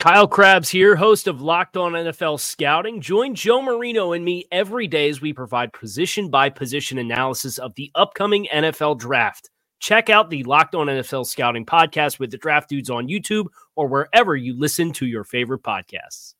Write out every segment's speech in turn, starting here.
Kyle Crabbs here, host of Locked On NFL Scouting. Join Joe Marino and me every day as we provide position by position analysis of the upcoming NFL draft. Check out the Locked On NFL Scouting podcast with the draft dudes on YouTube or wherever you listen to your favorite podcasts.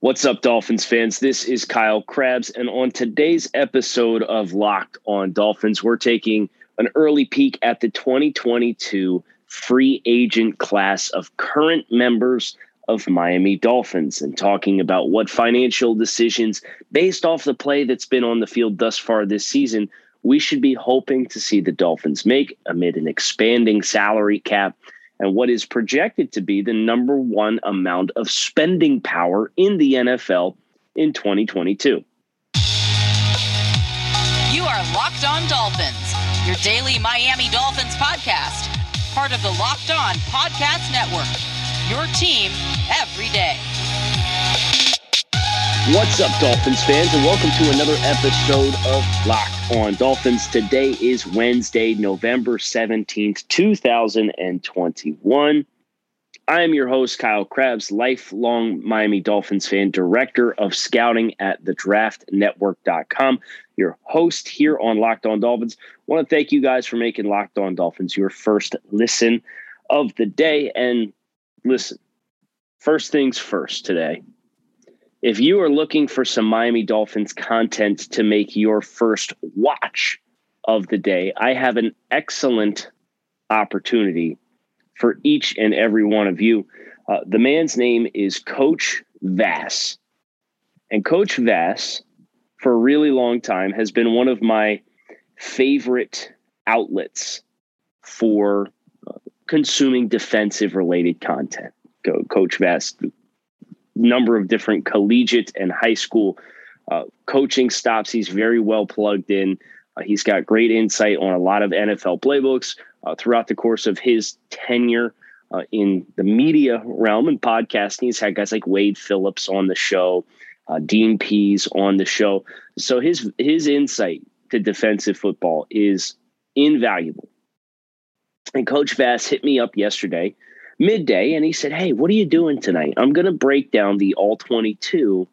What's up, Dolphins fans? This is Kyle Crabbs. and on today's episode of Locked On Dolphins, we're taking an early peek at the 2022 free agent class of current members of Miami Dolphins and talking about what financial decisions, based off the play that's been on the field thus far this season, we should be hoping to see the Dolphins make amid an expanding salary cap and what is projected to be the number one amount of spending power in the NFL in 2022. You are Locked On Dolphins, your daily Miami Dolphins podcast part of the Locked On Podcast Network. Your team every day. What's up, Dolphins fans, and welcome to another episode of Locked On Dolphins. Today is Wednesday, November 17th, 2021. I am your host, Kyle Crabbs, lifelong Miami Dolphins fan, director of scouting at thedraftnetwork.com, your host here on Locked On Dolphins. I want to thank you guys for making Locked On Dolphins your first listen of the day. And listen, first things first today. If you are looking for some Miami Dolphins content to make your first watch of the day, I have an excellent opportunity for each and every one of you. Uh, the man's name is Coach Vass. And Coach Vass, for a really long time, has been one of my favorite outlets for uh, consuming defensive related content. Co- Coach Vass, number of different collegiate and high school uh, coaching stops. He's very well plugged in. Uh, he's got great insight on a lot of NFL playbooks uh, throughout the course of his tenure uh, in the media realm and podcasting. He's had guys like Wade Phillips on the show, uh, Dean Pees on the show. So his his insight to defensive football is invaluable. And Coach Vass hit me up yesterday, midday, and he said, Hey, what are you doing tonight? I'm going to break down the all 22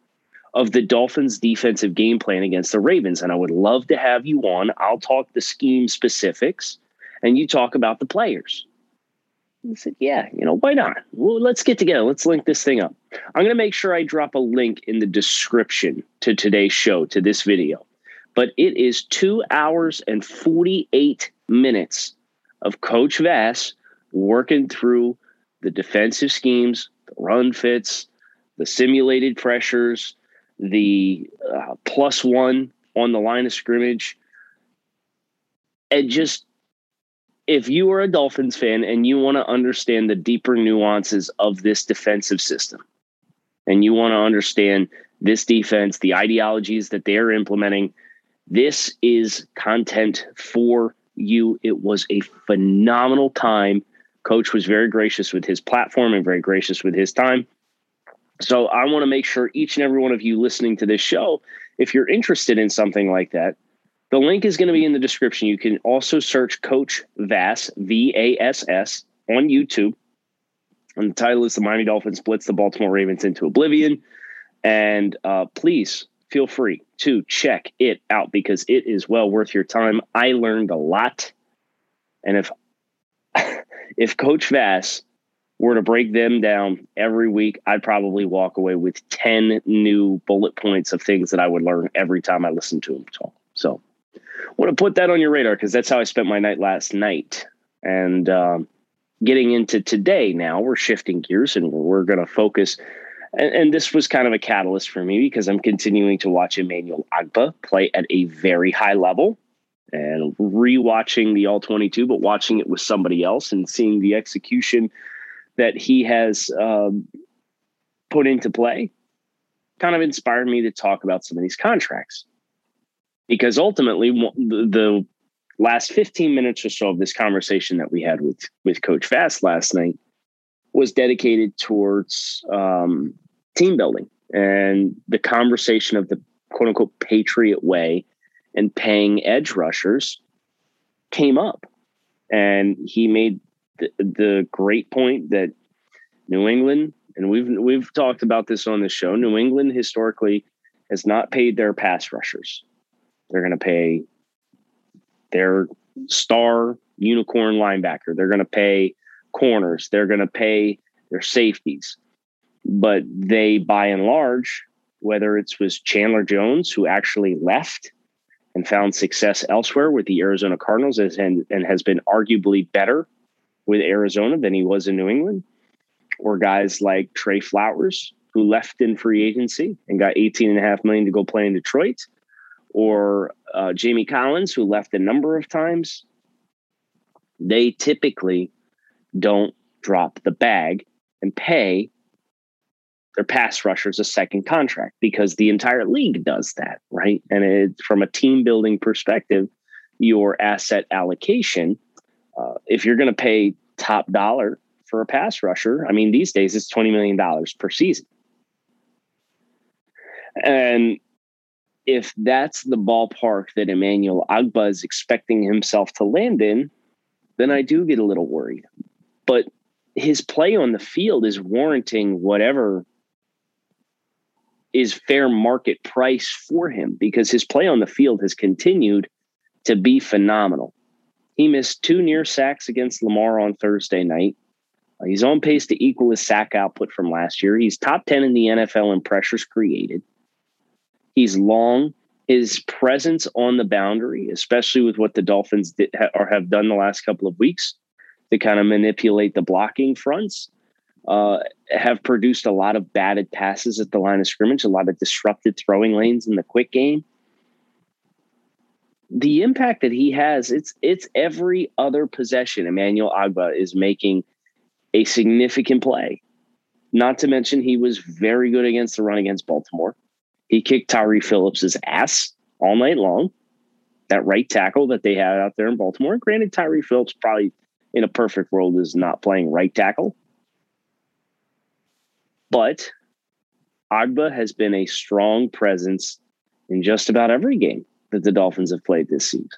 of the Dolphins' defensive game plan against the Ravens. And I would love to have you on. I'll talk the scheme specifics and you talk about the players. I said, yeah, you know, why not? Well, let's get together. Let's link this thing up. I'm going to make sure I drop a link in the description to today's show, to this video. But it is two hours and 48 minutes of Coach Vass working through the defensive schemes, the run fits, the simulated pressures, the uh, plus one on the line of scrimmage, and just if you are a Dolphins fan and you want to understand the deeper nuances of this defensive system, and you want to understand this defense, the ideologies that they're implementing, this is content for you. It was a phenomenal time. Coach was very gracious with his platform and very gracious with his time. So I want to make sure each and every one of you listening to this show, if you're interested in something like that, the link is going to be in the description. You can also search Coach Vass, V A S S, on YouTube. And the title is The Miami Dolphins Blitz the Baltimore Ravens into Oblivion. And uh, please feel free to check it out because it is well worth your time. I learned a lot. And if if Coach Vass were to break them down every week, I'd probably walk away with 10 new bullet points of things that I would learn every time I listen to him talk. So want to put that on your radar because that's how I spent my night last night. And um, getting into today now, we're shifting gears and we're going to focus And, and, this was kind of a catalyst for me because I'm continuing to watch Emmanuel Ogbah play at a very high level and rewatching the All 22, but watching it with somebody else and seeing the execution that he has um, put into play kind of inspired me to talk about some of these contracts. Because ultimately, the, last 15 minutes or so of this conversation that we had with, with Coach Vass last night was dedicated towards um, team building and the conversation of the quote unquote patriot way and paying edge rushers came up. And he made the, the great point that New England, and we've we've talked about this on the show, New England historically has not paid their pass rushers. They're going to pay their star unicorn linebacker. They're going to pay corners. They're going to pay their safeties. But they, by and large, whether it was Chandler Jones, who actually left and found success elsewhere with the Arizona Cardinals and, and has been arguably better with Arizona than he was in New England, or guys like Trey Flowers, who left in free agency and got 18 and a half million to go play in Detroit, or uh, Jamie Collins, who left a number of times. They typically don't drop the bag and pay their pass rushers a second contract because the entire league does that, right? And it, from a team building perspective, your asset allocation, uh, if you're going to pay top dollar for a pass rusher, I mean, these days it's $20 million per season. And if that's the ballpark that Emmanuel Ogbah is expecting himself to land in, then I do get a little worried. But his play on the field is warranting whatever is fair market price for him because his play on the field has continued to be phenomenal. He missed two near sacks against Lamar on Thursday night. Uh, he's on pace to equal his sack output from last year. He's top 10 in the NFL in pressures created. He's long. His presence on the boundary, especially with what the Dolphins did, or have done the last couple of weeks to kind of manipulate the blocking fronts, uh, have produced a lot of batted passes at the line of scrimmage, a lot of disrupted throwing lanes in the quick game. The impact that he has, it's it's every other possession. Emmanuel Ogbah is making a significant play. Not to mention he was very good against the run against Baltimore. He kicked Tyre Phillips's ass all night long. That right tackle that they had out there in Baltimore. Granted, Tyre Phillips probably in a perfect world is not playing right tackle. But Ogbah has been a strong presence in just about every game that the Dolphins have played this season.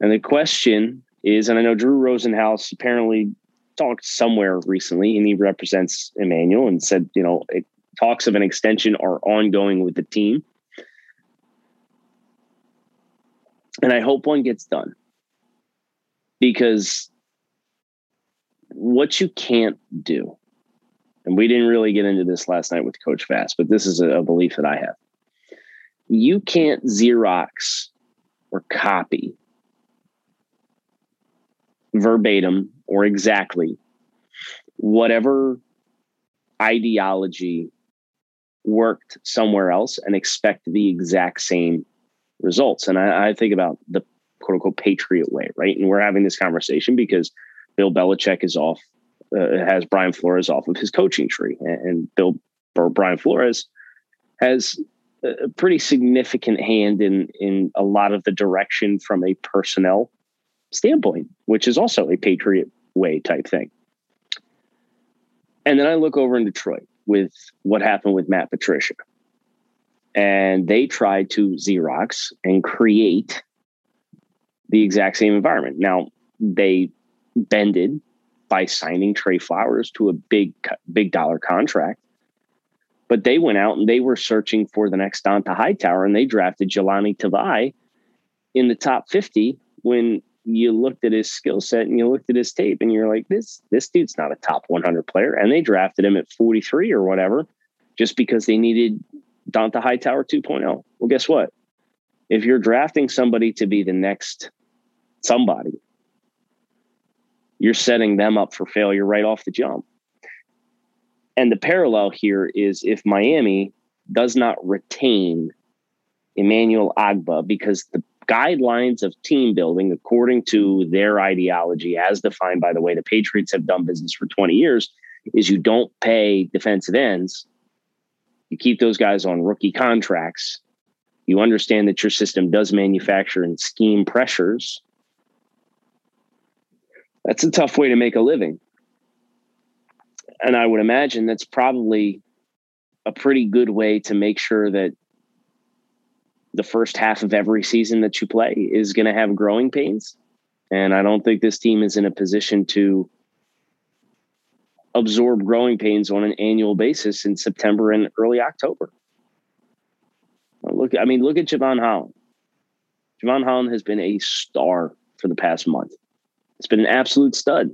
And the question is, and I know Drew Rosenhaus apparently talked somewhere recently, and he represents Emmanuel and said, you know, it, talks of an extension are ongoing with the team. And I hope one gets done because what you can't do and we didn't really get into this last night with Coach Vass, but this is a, a belief that I have. You can't Xerox or copy verbatim or exactly whatever ideology worked somewhere else and expect the exact same results. And I, I, think about the quote unquote patriot way, right? And we're having this conversation because Bill Belichick is off uh, has Brian Flores off of his coaching tree, and Bill or Brian Flores has a pretty significant hand in in a lot of the direction from a personnel standpoint, which is also a Patriot way type thing. And then I look over in Detroit with what happened with Matt Patricia. And they tried to Xerox and create the exact same environment. Now, they bended by signing Trey Flowers to a big big dollar contract. But they went out and they were searching for the next Dont'a Hightower and they drafted Jahlani Tavai in the top 50 when you looked at his skill set and you looked at his tape and you're like, this this dude's not a top 100 player. And they drafted him at 43 or whatever just because they needed Dont'a Hightower 2.0. Well, guess what? If you're drafting somebody to be the next somebody, you're setting them up for failure right off the jump. And the parallel here is if Miami does not retain Emmanuel Ogbah because the guidelines of team building, according to their ideology, as defined by the way the Patriots have done business for 20 years, is you don't pay defensive ends. You keep those guys on rookie contracts. You understand that your system does manufacture and scheme pressures. That's a tough way to make a living. And I would imagine that's probably a pretty good way to make sure that the first half of every season that you play is going to have growing pains. And I don't think this team is in a position to absorb growing pains on an annual basis in September and early October. Look, I mean, look at Jevon Holland. Jevon Holland has been a star for the past month. It's been an absolute stud.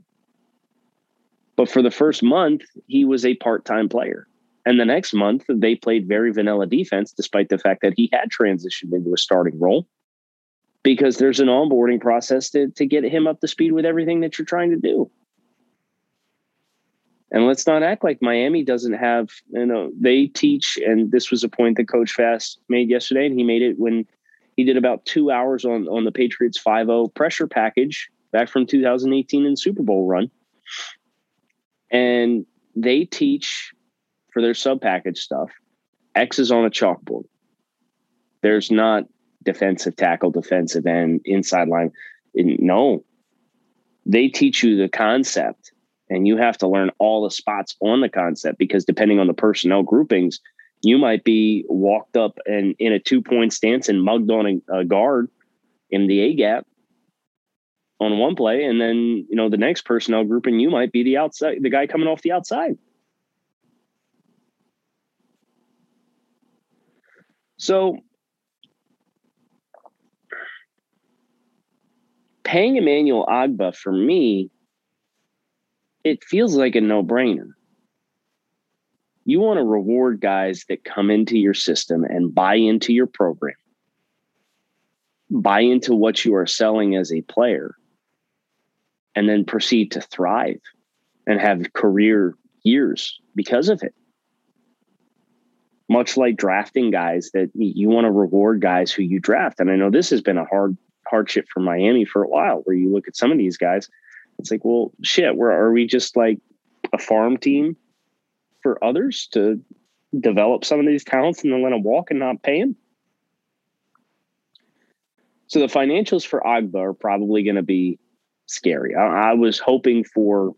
But for the first month, he was a part time player. And the next month, they played very vanilla defense, despite the fact that he had transitioned into a starting role because there's an onboarding process to, to get him up to speed with everything that you're trying to do. And let's not act like Miami doesn't have, you know, they teach, and this was a point that Coach Vass made yesterday, and he made it when he did about two hours on, on the Patriots 5 0 pressure package back from 2018 in Super Bowl run. And they teach for their sub package stuff, X is on a chalkboard. There's not defensive tackle, defensive end, inside line. No, they teach you the concept, and you have to learn all the spots on the concept because depending on the personnel groupings, you might be walked up and in a two point stance and mugged on a, a guard in the A gap on one play, and then you know the next personnel grouping you might be the outside, the guy coming off the outside. So paying Emmanuel Ogbah for me, it feels like a no brainer. You want to reward guys that come into your system and buy into your program, buy into what you are selling as a player, and then proceed to thrive and have career years because of it much like drafting guys that you want to reward guys who you draft. And I know this has been a hard hardship for Miami for a while, where you look at some of these guys, it's like, well, shit, where are we just like a farm team for others to develop some of these talents and then let them walk and not pay them? So the financials for Ogbah are probably going to be scary. I, I was hoping for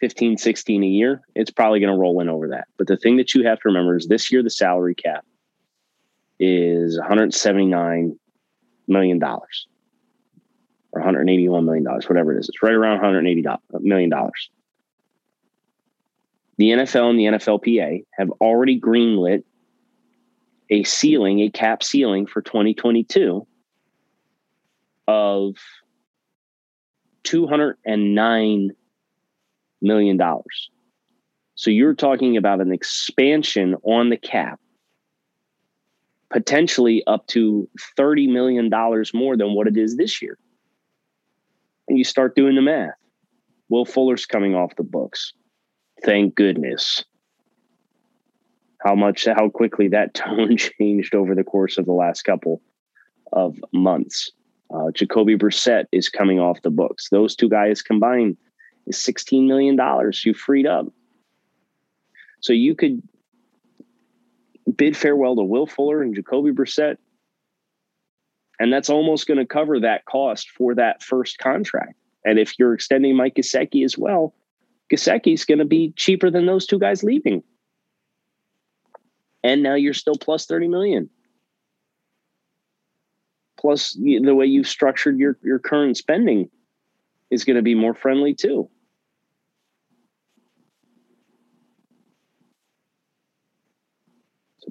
15, 16 a year, it's probably going to roll in over that. But the thing that you have to remember is this year, the salary cap is $179 million or $181 million, whatever it is. It's right around $180 million. The NFL and the NFLPA have already greenlit a ceiling, a cap ceiling for 2022 of 209 million dollars. So you're talking about an expansion on the cap, potentially up to $30 million more than what it is this year. And you start doing the math. Will Fuller's coming off the books. Thank goodness. How much, how quickly that tone changed over the course of the last couple of months. Uh, Jacoby Brissett is coming off the books. Those two guys combined is $16 million you freed up. So you could bid farewell to Will Fuller and Jacoby Brissett. And that's almost going to cover that cost for that first contract. And if you're extending Mike Gesicki as well, Gesicki's going to be cheaper than those two guys leaving. And now you're still plus 30 million. Plus the way you've structured your, your current spending is going to be more friendly too.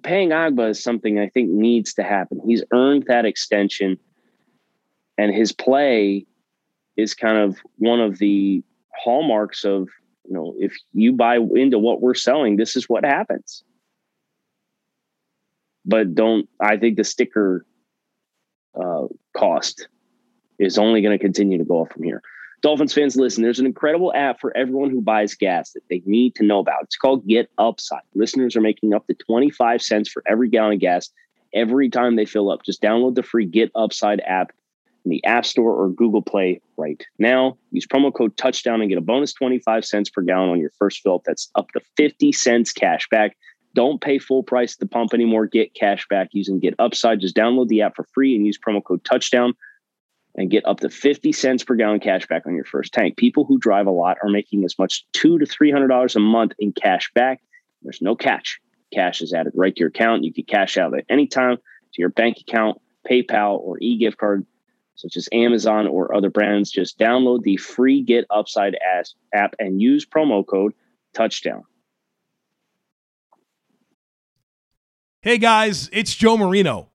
Paying Ogbah is something I think needs to happen. He's earned that extension, and his play is kind of one of the hallmarks of you know if you buy into what we're selling, this is what happens. But don't I think the sticker uh, cost is only going to continue to go up from here. Dolphins fans, listen, there's an incredible app for everyone who buys gas that they need to know about. It's called Get Upside. Listeners are making up to 25 cents for every gallon of gas every time they fill up. Just download the free Get Upside app in the App Store or Google Play right now. Use promo code touchdown and get a bonus 25 cents per gallon on your first fill. Up. That's up to 50 cents cash back. Don't pay full price at the pump anymore. Get cash back using Get Upside. Just download the app for free and use promo code touchdown and get up to 50 cents per gallon cash back on your first tank. People who drive a lot are making as much two to three hundred dollars a month in cash back. There's no catch. Cash is added right to your account. You can cash out at any time to your bank account, PayPal, or e-gift card, such as Amazon or other brands. Just download the free Get Upside app and use promo code touchdown. Hey guys, it's Joe Marino.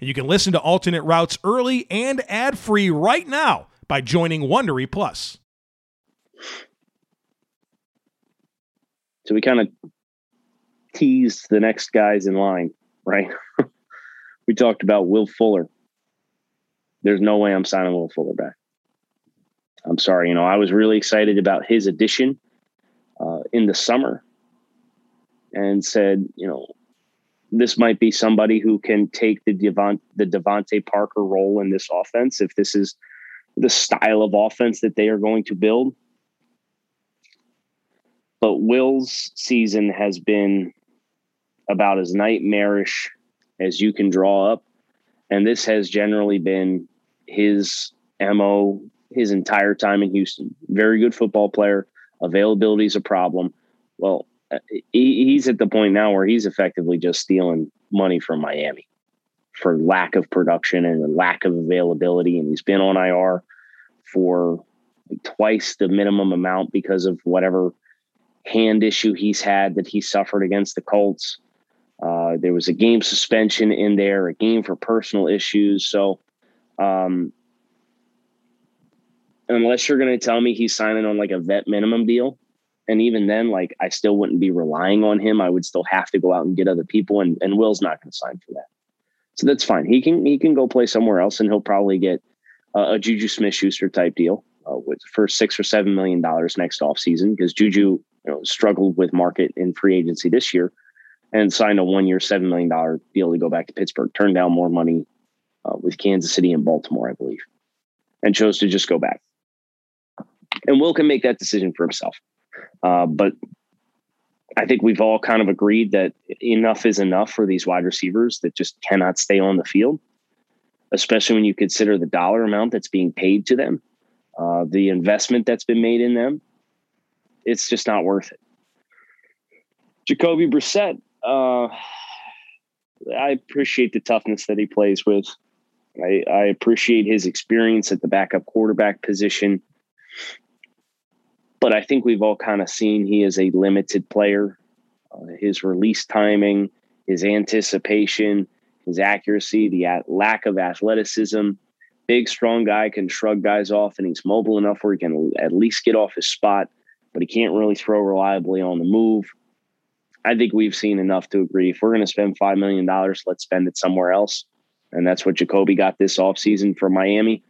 And you can listen to alternate routes early and ad free right now by joining Wondery Plus. So we kind of teased the next guys in line, right? we talked about Will Fuller. There's no way I'm signing Will Fuller back. I'm sorry. You know, I was really excited about his addition uh, in the summer and said, you know, this might be somebody who can take the Devon, the DeVante Parker role in this offense if this is the style of offense that they are going to build. But Will's season has been about as nightmarish as you can draw up. And this has generally been his MO his entire time in Houston. Very good football player. Availability is a problem. Well, he's at the point now where he's effectively just stealing money from Miami for lack of production and lack of availability. And he's been on IR for twice the minimum amount because of whatever hand issue he's had that he suffered against the Colts. Uh, there was a game suspension in there, a game for personal issues. So, um, unless you're going to tell me he's signing on like a vet minimum deal, and even then, like I still wouldn't be relying on him. I would still have to go out and get other people, and, and Will's not going to sign for that. So that's fine. He can he can go play somewhere else, and he'll probably get a Juju Smith Schuster type deal uh, with for six or seven million dollars next offseason because Juju you know struggled with market in free agency this year and signed a one year seven million dollar deal to go back to Pittsburgh. Turned down more money uh, with Kansas City and Baltimore, I believe, and chose to just go back. And Will can make that decision for himself. Uh, but I think we've all kind of agreed that enough is enough for these wide receivers that just cannot stay on the field, especially when you consider the dollar amount that's being paid to them, uh, the investment that's been made in them. It's just not worth it. Jacoby Brissett, uh, I appreciate the toughness that he plays with. I, I appreciate his experience at the backup quarterback position but I think we've all kind of seen he is a limited player. Uh, his release timing, his anticipation, his accuracy, the at- lack of athleticism. Big, strong guy can shrug guys off, and he's mobile enough where he can at least get off his spot, but he can't really throw reliably on the move. I think we've seen enough to agree. If we're going to spend $5 million, let's spend it somewhere else. And that's what Jacoby got this offseason for Miami.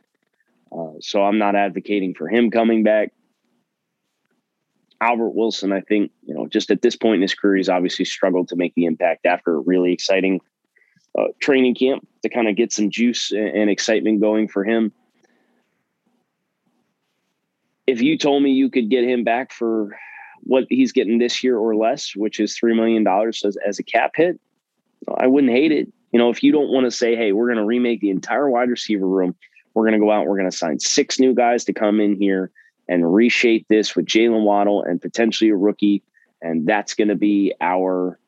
Uh, so I'm not advocating for him coming back. Albert Wilson, I think, you know, just at this point in his career, he's obviously struggled to make the impact after a really exciting uh, training camp to kind of get some juice and, and excitement going for him. if you told me you could get him back for what he's getting this year or less, which is $3 million as, as a cap hit, I wouldn't hate it. You know, if you don't want to say, hey, we're going to remake the entire wide receiver room, we're going to go out, we're going to sign six new guys to come in here and reshape this with Jaylen Waddle and potentially a rookie. And that's going to be our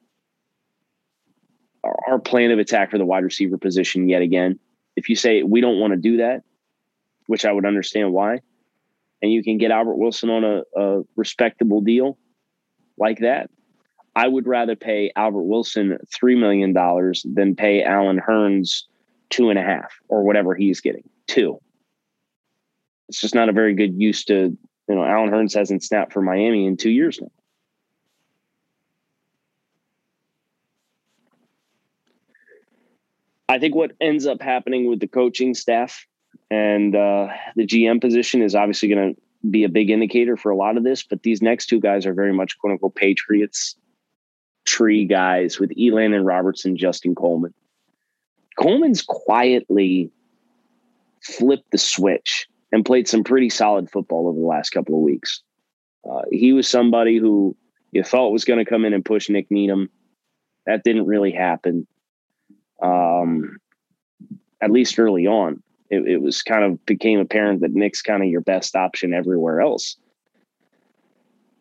our plan of attack for the wide receiver position yet again. If you say we don't want to do that, which I would understand why, and you can get Albert Wilson on a, a respectable deal like that, I would rather pay Albert Wilson three million dollars than pay Allen Hurns two and a half or whatever he's getting. Two. It's just not a very good use to, you know, Allen Hurns hasn't snapped for Miami in two years now. I think what ends up happening with the coaching staff and uh, the GM position is obviously going to be a big indicator for a lot of this. But these next two guys are very much quote unquote Patriots tree guys with Elandon Roberts, Justin Coleman. Coleman's quietly flipped the switch and played some pretty solid football over the last couple of weeks. Uh, he was somebody who you thought was going to come in and push Nick Needham. That didn't really happen, um, at least early on. It, it was kind of became apparent that Nick's kind of your best option everywhere else.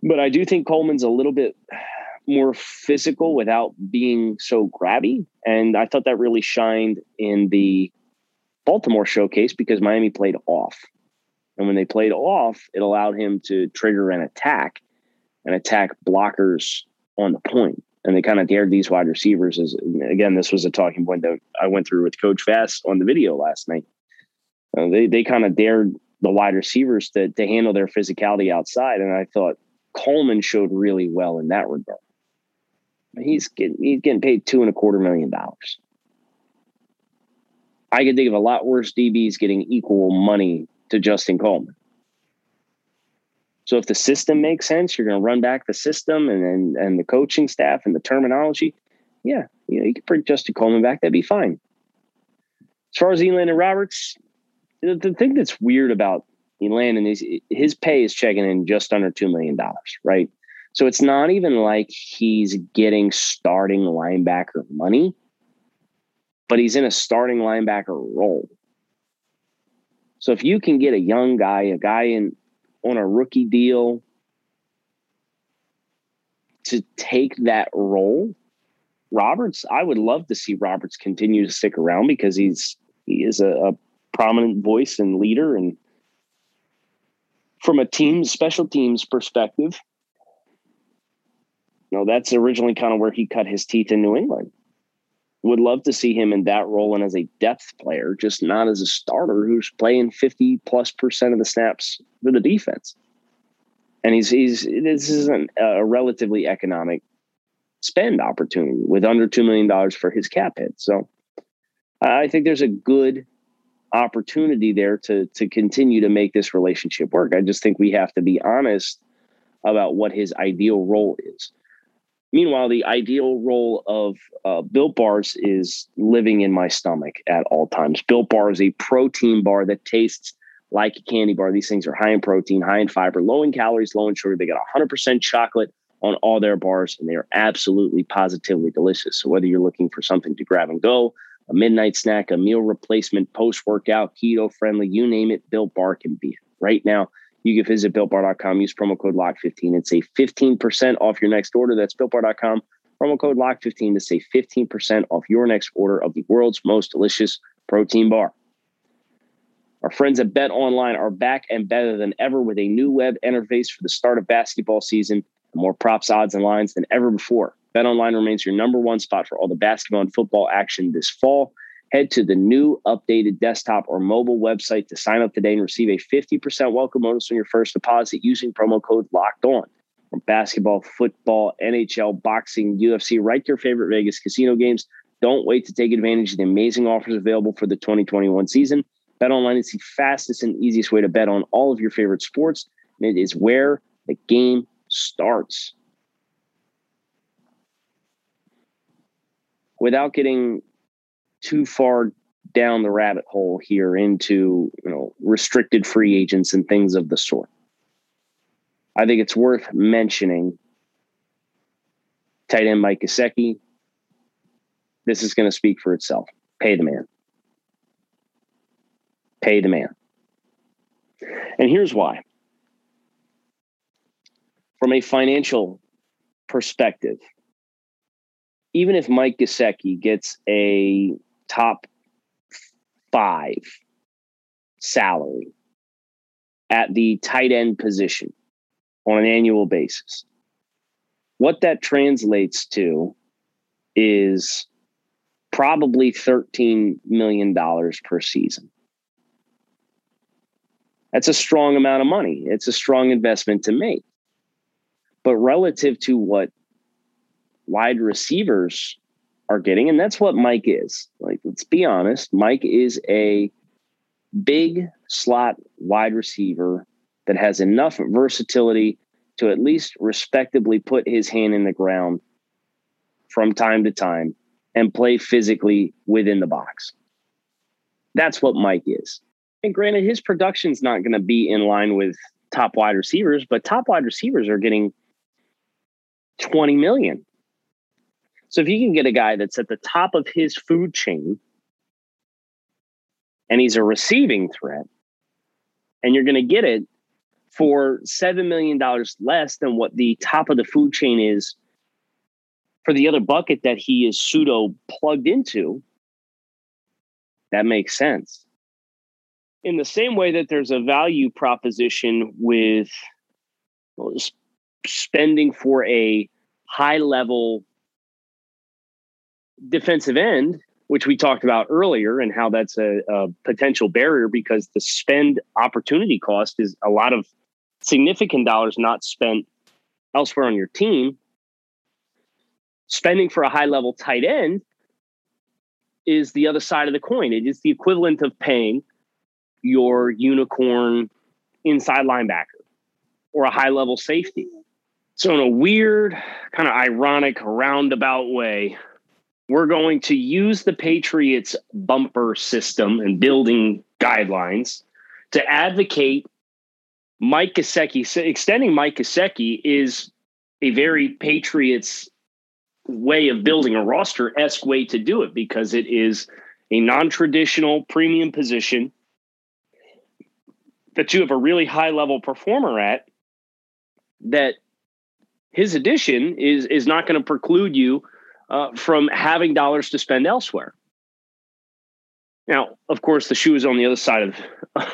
But I do think Coleman's a little bit more physical without being so grabby. And I thought that really shined in the Baltimore showcase because Miami played off. And when they played off, it allowed him to trigger an attack and attack blockers on the point. And they kind of dared these wide receivers as again, this was a talking point that I went through with Coach Vass on the video last night. Uh, they they kind of dared the wide receivers to to handle their physicality outside. And I thought Coleman showed really well in that regard. He's getting he's getting paid two and a quarter million dollars. I could think of a lot worse DBs getting equal money to Justin Coleman. So if the system makes sense, you're going to run back the system and, and and the coaching staff and the terminology. Yeah, you know, you could bring Justin Coleman back. That'd be fine. As far as Elandon Roberts, the, the thing that's weird about Elandon is his pay is checking in just under two million dollars, right? So it's not even like he's getting starting linebacker money but he's in a starting linebacker role. So if you can get a young guy, a guy in on a rookie deal to take that role, Roberts, I would love to see Roberts continue to stick around because he's he is a, a prominent voice and leader and from a team special teams perspective, know, that's originally kind of where he cut his teeth in New England would love to see him in that role and as a depth player, just not as a starter who's playing 50 plus percent of the snaps for the defense. And he's he's this is an, a relatively economic spend opportunity with under two million dollars for his cap hit. So I think there's a good opportunity there to to continue to make this relationship work. I just think we have to be honest about what his ideal role is. Meanwhile, the ideal role of uh, Built Bars is living in my stomach at all times. Built Bar is a protein bar that tastes like a candy bar. These things are high in protein, high in fiber, low in calories, low in sugar. They got 100% chocolate on all their bars, and they are absolutely positively delicious. So, whether you're looking for something to grab and go, a midnight snack, a meal replacement, post workout, keto friendly, you name it, Built Bar can be it. Right now, you can visit builtbar.com, use promo code LOCK15 and save 15% off your next order. That's builtbar.com, promo code LOCK15 to save 15% off your next order of the world's most delicious protein bar. Our friends at Bet Online are back and better than ever with a new web interface for the start of basketball season and more props, odds, and lines than ever before. Bet Online remains your number one spot for all the basketball and football action this fall. Head to the new updated desktop or mobile website to sign up today and receive a 50% welcome bonus on your first deposit using promo code locked on. From basketball, football, NHL, boxing, UFC, right to your favorite Vegas casino games. Don't wait to take advantage of the amazing offers available for the 2021 season. Bet online is the fastest and easiest way to bet on all of your favorite sports, and it is where the game starts. Without getting too far down the rabbit hole here into you know restricted free agents and things of the sort. I think it's worth mentioning tight end Mike Gesicki. This is going to speak for itself. Pay the man. Pay the man. And here's why. From a financial perspective, even if Mike Gesicki gets a top five salary at the tight end position on an annual basis, what that translates to is probably $13 million per season. That's a strong amount of money. It's a strong investment to make. But relative to what wide receivers are getting, and that's what Mike is. Like, let's be honest, Mike is a big slot wide receiver that has enough versatility to at least respectably put his hand in the ground from time to time and play physically within the box. That's what Mike is. And granted, his production's not going to be in line with top wide receivers, but top wide receivers are getting 20 million. So if you can get a guy that's at the top of his food chain and he's a receiving threat, and you're going to get it for $7 million less than what the top of the food chain is for the other bucket that he is pseudo plugged into, that makes sense. In the same way that there's a value proposition with spending for a high level defensive end, which we talked about earlier, and how that's a, a, potential barrier because the spend opportunity cost is a lot of significant dollars not spent elsewhere on your team. Spending for a high level tight end is the other side of the coin. It is the equivalent of paying your unicorn inside linebacker or a high level safety. So, in a weird, kind of ironic, roundabout way, we're going to use the Patriots bumper system and building guidelines to advocate Mike Gesicki. Extending Mike Gesicki is a very Patriots way of building a roster esque way to do it because it is a non traditional premium position that you have a really high level performer at that his addition is is not going to preclude you uh, from having dollars to spend elsewhere. Now, of course, the shoe is on the other side of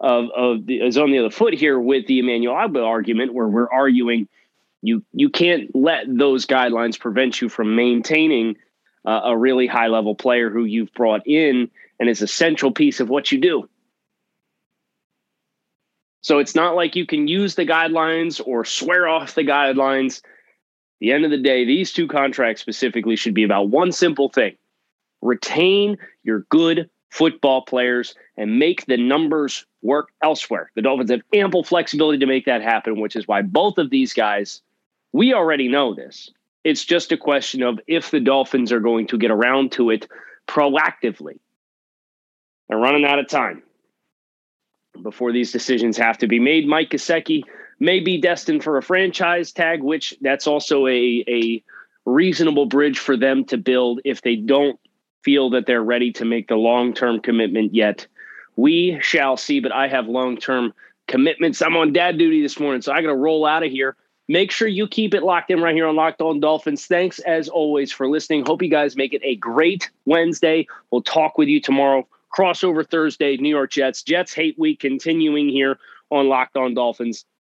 of, of the is on the other foot here with the Emmanuel Ogbah argument, where we're arguing you you can't let those guidelines prevent you from maintaining uh, a really high level player who you've brought in and is a central piece of what you do. So it's not like you can use the guidelines or swear off the guidelines. The end of the day, these two contracts specifically should be about one simple thing retain your good football players and make the numbers work elsewhere. The Dolphins have ample flexibility to make that happen, which is why both of these guys, we already know this. It's just a question of if the Dolphins are going to get around to it proactively. They're running out of time before these decisions have to be made. Mike Gesicki may be destined for a franchise tag, which that's also a, a reasonable bridge for them to build if they don't feel that they're ready to make the long term commitment yet. We shall see, but I have long term commitments. I'm on dad duty this morning, so I got to roll out of here. Make sure you keep it locked in right here on Locked On Dolphins. Thanks as always for listening. Hope you guys make it a great Wednesday. We'll talk with you tomorrow crossover Thursday, New York Jets. Jets hate week continuing here on Locked On Dolphins.